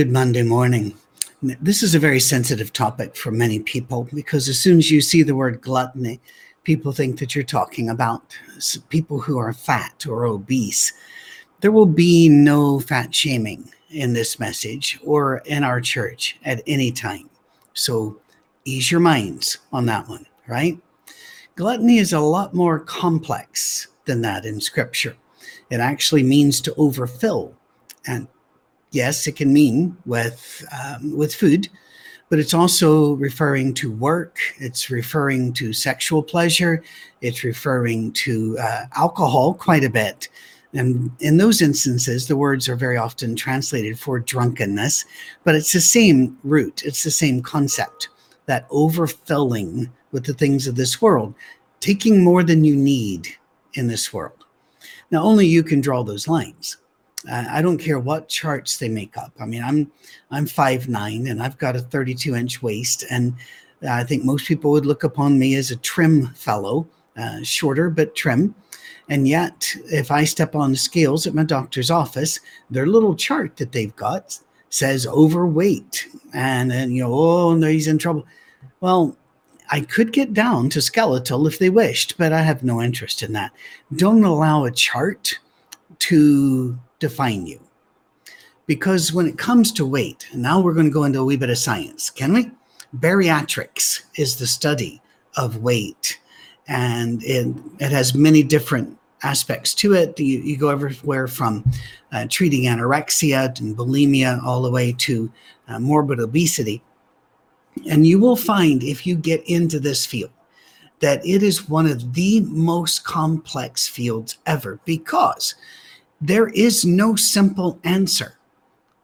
Good Monday morning. This is a very sensitive topic for many people because as soon as you see the word gluttony, people think that you're talking about people who are fat or obese. There will be no fat shaming in this message or in our church at any time. So ease your minds on that one, right? Gluttony is a lot more complex than that in scripture. It actually means to overfill. And yes, it can mean with um, with food, but it's also referring to work. It's referring to sexual pleasure. It's referring to uh, alcohol quite a bit. And in those instances, the words are very often translated for drunkenness, but it's the same root, it's the same concept that overfilling with the things of this world, taking more than you need in this world. Now, only you can draw those lines. I don't care what charts they make up. I mean, I'm I'm five nine and I've got a 32 inch waist, and I think most people would look upon me as a trim fellow, uh, shorter but trim. And yet, if I step on the scales at my doctor's office, their little chart that they've got says overweight, and then you know, oh no, he's in trouble. Well, I could get down to skeletal if they wished, but I have no interest in that. Don't allow a chart to define you. Because when it comes to weight, now we're going to go into a wee bit of science, can we? Bariatrics is the study of weight, and it, it has many different aspects to it. You, you go everywhere from uh, treating anorexia and bulimia all the way to uh, morbid obesity. And you will find if you get into this field that it is one of the most complex fields ever because there is no simple answer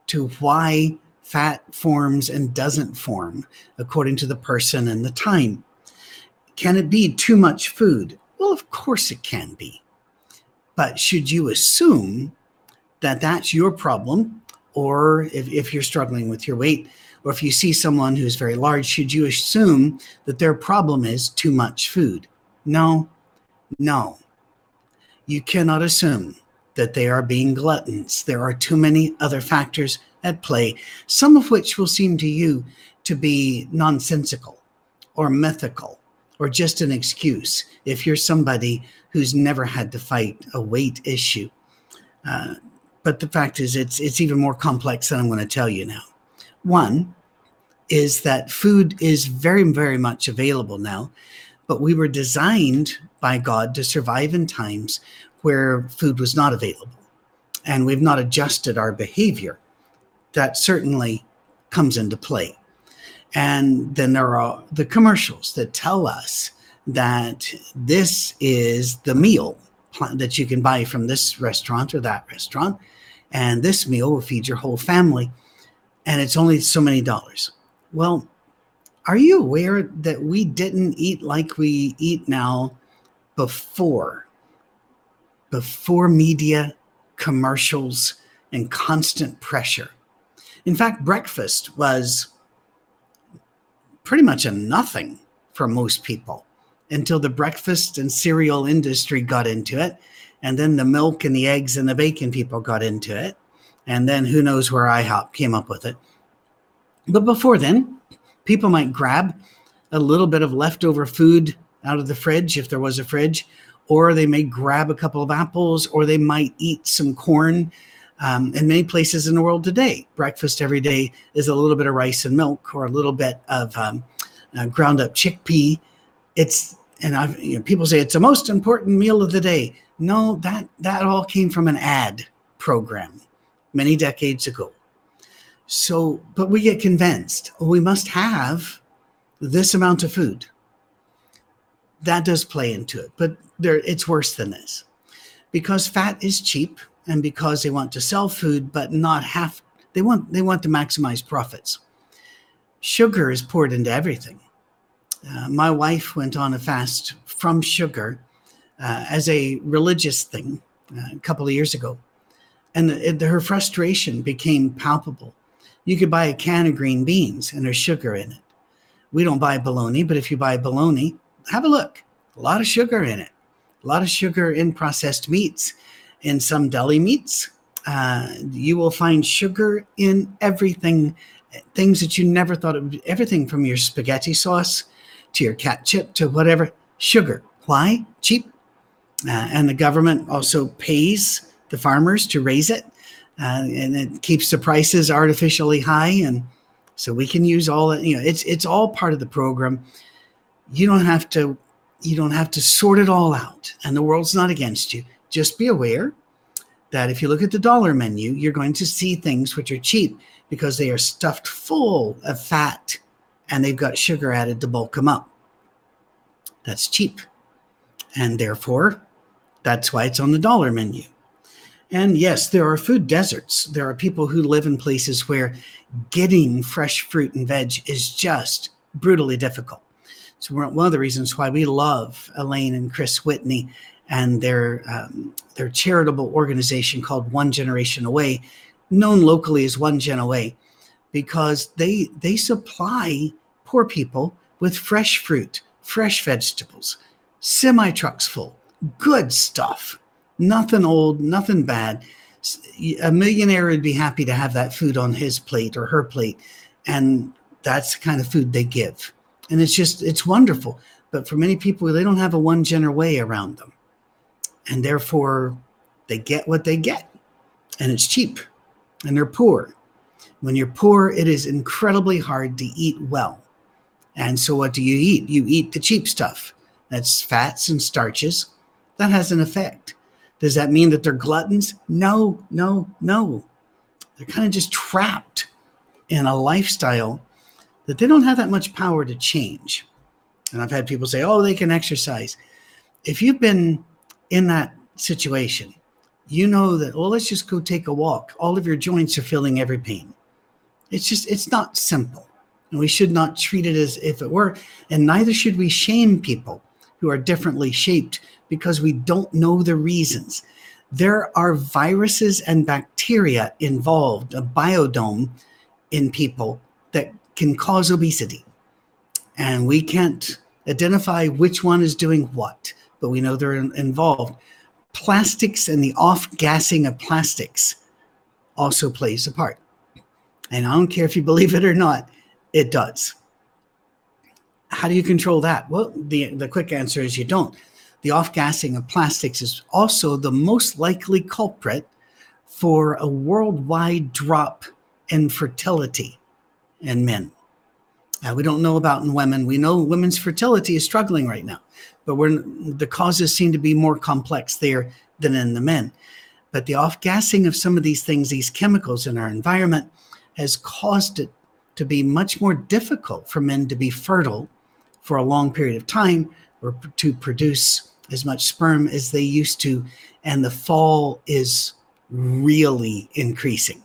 to why fat forms and doesn't form according to the person and the time. Can it be too much food? Well, of course it can be. But should you assume that that's your problem, or if, if you're struggling with your weight, or if you see someone who's very large, should you assume that their problem is too much food? No, no. You cannot assume that they are being gluttons. There are too many other factors at play, some of which will seem to you to be nonsensical or mythical or just an excuse if you're somebody who's never had to fight a weight issue. Uh, but the fact is, it's it's even more complex than I'm going to tell you now. One is that food is very very much available now, but we were designed by God to survive in times where food was not available and we've not adjusted our behavior, that certainly comes into play. And then there are the commercials that tell us that this is the meal that you can buy from this restaurant or that restaurant. And this meal will feed your whole family. And it's only so many dollars. Well, are you aware that we didn't eat like we eat now before before media, commercials, and constant pressure. In fact, breakfast was pretty much a nothing for most people until the breakfast and cereal industry got into it. And then the milk and the eggs and the bacon people got into it. And then who knows where IHOP came up with it. But before then, people might grab a little bit of leftover food out of the fridge if there was a fridge, or they may grab a couple of apples, or they might eat some corn. Um, in many places in the world today, breakfast every day is a little bit of rice and milk, or a little bit of um, uh, ground up chickpea. It's and I've, you know, people say it's the most important meal of the day. No, that that all came from an ad program many decades ago. So, but we get convinced we must have this amount of food. That does play into it, but there it's worse than this. Because fat is cheap and because they want to sell food but not have they want they want to maximize profits. Sugar is poured into everything. Uh, my wife went on a fast from sugar uh, as a religious thing uh, a couple of years ago. And her frustration became palpable. You could buy a can of green beans and there's sugar in it. We don't buy bologna but if you buy bologna have a look a lot of sugar in it a lot of sugar in processed meats, in some deli meats, Uh, you will find sugar in everything, things that you never thought would everything from your spaghetti sauce to your cat chip to whatever. Sugar. Why? Cheap. Uh, and the government also pays the farmers to raise it. Uh, and it keeps the prices artificially high. And so we can use all that, you know, it's it's all part of the program. You don't have to you don't have to sort it all out. And the world's not against you. Just be aware that if you look at the dollar menu, you're going to see things which are cheap because they are stuffed full of fat and they've got sugar added to bulk them up. That's cheap. And therefore, that's why it's on the dollar menu. And yes, there are food deserts. There are people who live in places where getting fresh fruit and veg is just brutally difficult. So, one of the reasons why we love Elaine and Chris Whitney and their um, their charitable organization called One Generation Away, known locally as One Gen Away, because they they supply poor people with fresh fruit, fresh vegetables, semi trucks full, good stuff, nothing old, nothing bad. A millionaire would be happy to have that food on his plate or her plate, and that's the kind of food they give, and it's just it's wonderful. But for many people, they don't have a One Gen Away around them. And therefore they get what they get. And it's cheap. And they're poor. When you're poor it is incredibly hard to eat well. And so what do you eat? You eat the cheap stuff. That's fats and starches. That has an effect. Does that mean that they're gluttons? No no no. They're kind of just trapped in a lifestyle that they don't have that much power to change and i've had people say oh they can exercise if you've been in that situation, you know that, well, let's just go take a walk. All of your joints are feeling every pain. It's just, it's not simple. And we should not treat it as if it were. And neither should we shame people who are differently shaped because we don't know the reasons. There are viruses and bacteria involved, a biodome in people that can cause obesity. And we can't identify which one is doing what but we know they're in, involved. Plastics and the off gassing of plastics also plays a part. And I don't care if you believe it or not, it does. How do you control that? Well, the, the quick answer is you don't. The off gassing of plastics is also the most likely culprit for a worldwide drop in fertility in men. Uh, we don't know about in women. We know women's fertility is struggling right now but the causes seem to be more complex there than in the men. But the off gassing of some of these things, these chemicals in our environment, has caused it to be much more difficult for men to be fertile for a long period of time or to produce as much sperm as they used to. And the fall is really increasing.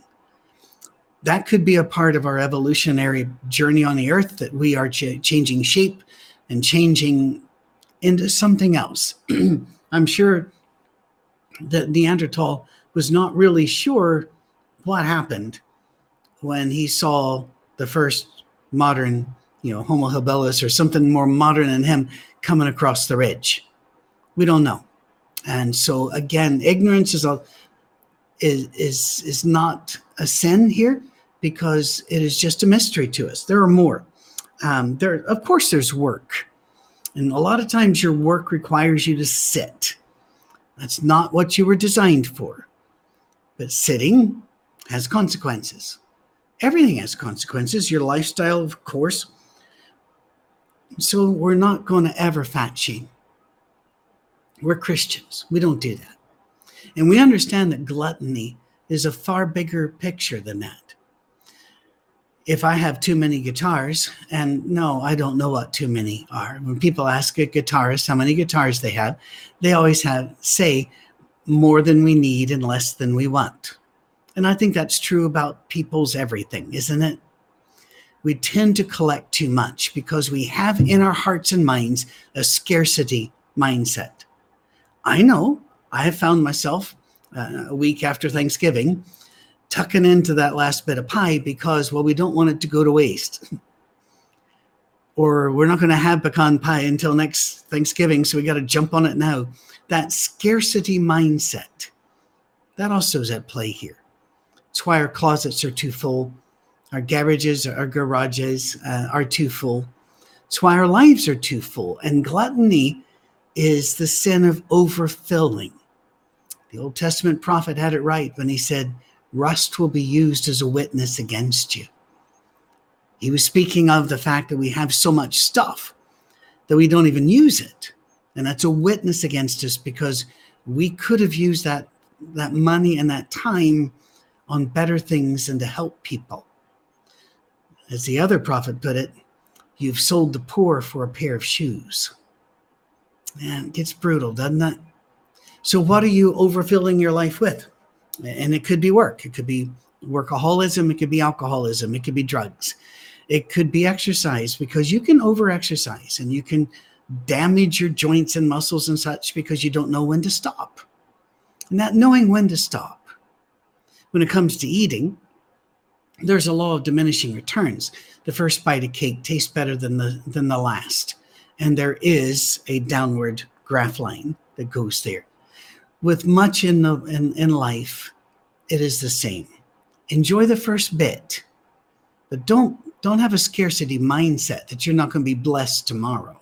That could be a part of our evolutionary journey on the earth that we are ch- changing shape and changing into something else. I'm sure that Neanderthal was not really sure what happened when he saw the first modern, you know, Homo habilis or something more modern than him coming across the ridge. We don't know. And so again, ignorance is a is is is not a sin here because it is just a mystery to us. There are more. Um, there, of course, there's work and a lot of times your work requires you to sit. That's not what you were designed for. But sitting has consequences. Everything has consequences. Your lifestyle, of course. So we're not going to ever fat shame. We're Christians. We don't do that. And we understand that gluttony is a far bigger picture than that if I have too many guitars, and no, I don't know what too many are. When people ask a guitarist how many guitars they have, they always have say more than we need and less than we want. And I think that's true about people's everything, isn't it? We tend to collect too much because we have in our hearts and minds a scarcity mindset. I know I have found myself uh, a week after Thanksgiving tucking into that last bit of pie because, well, we don't want it to go to waste. or we're not going to have pecan pie until next Thanksgiving, so we got to jump on it now. That scarcity mindset, that also is at play here. It's why our closets are too full, our garages, our garages uh, are too full. It's why our lives are too full. And gluttony is the sin of overfilling. The Old Testament prophet had it right when he said, Rust will be used as a witness against you. He was speaking of the fact that we have so much stuff that we don't even use it. And that's a witness against us because we could have used that, that money and that time on better things and to help people. As the other prophet put it, you've sold the poor for a pair of shoes. Man, it gets brutal, doesn't it? So, what are you overfilling your life with? And it could be work, it could be workaholism, it could be alcoholism, it could be drugs, it could be exercise because you can overexercise and you can damage your joints and muscles and such because you don't know when to stop. And that knowing when to stop. When it comes to eating, there's a law of diminishing returns. The first bite of cake tastes better than the than the last. And there is a downward graph line that goes there. With much in the in, in life, it is the same. Enjoy the first bit, but don't don't have a scarcity mindset that you're not going to be blessed tomorrow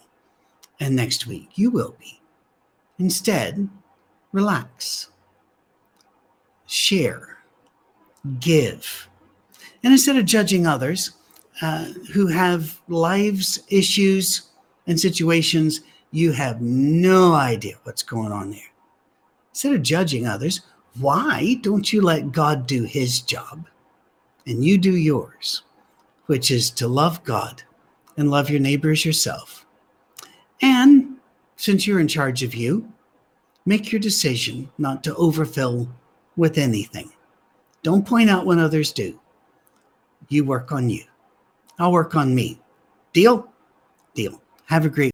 and next week. You will be. Instead, relax, share, give. And instead of judging others uh, who have lives, issues, and situations, you have no idea what's going on there. Instead of judging others, why don't you let God do his job and you do yours, which is to love God and love your neighbor as yourself? And since you're in charge of you, make your decision not to overfill with anything. Don't point out when others do. You work on you. I'll work on me. Deal? Deal. Have a great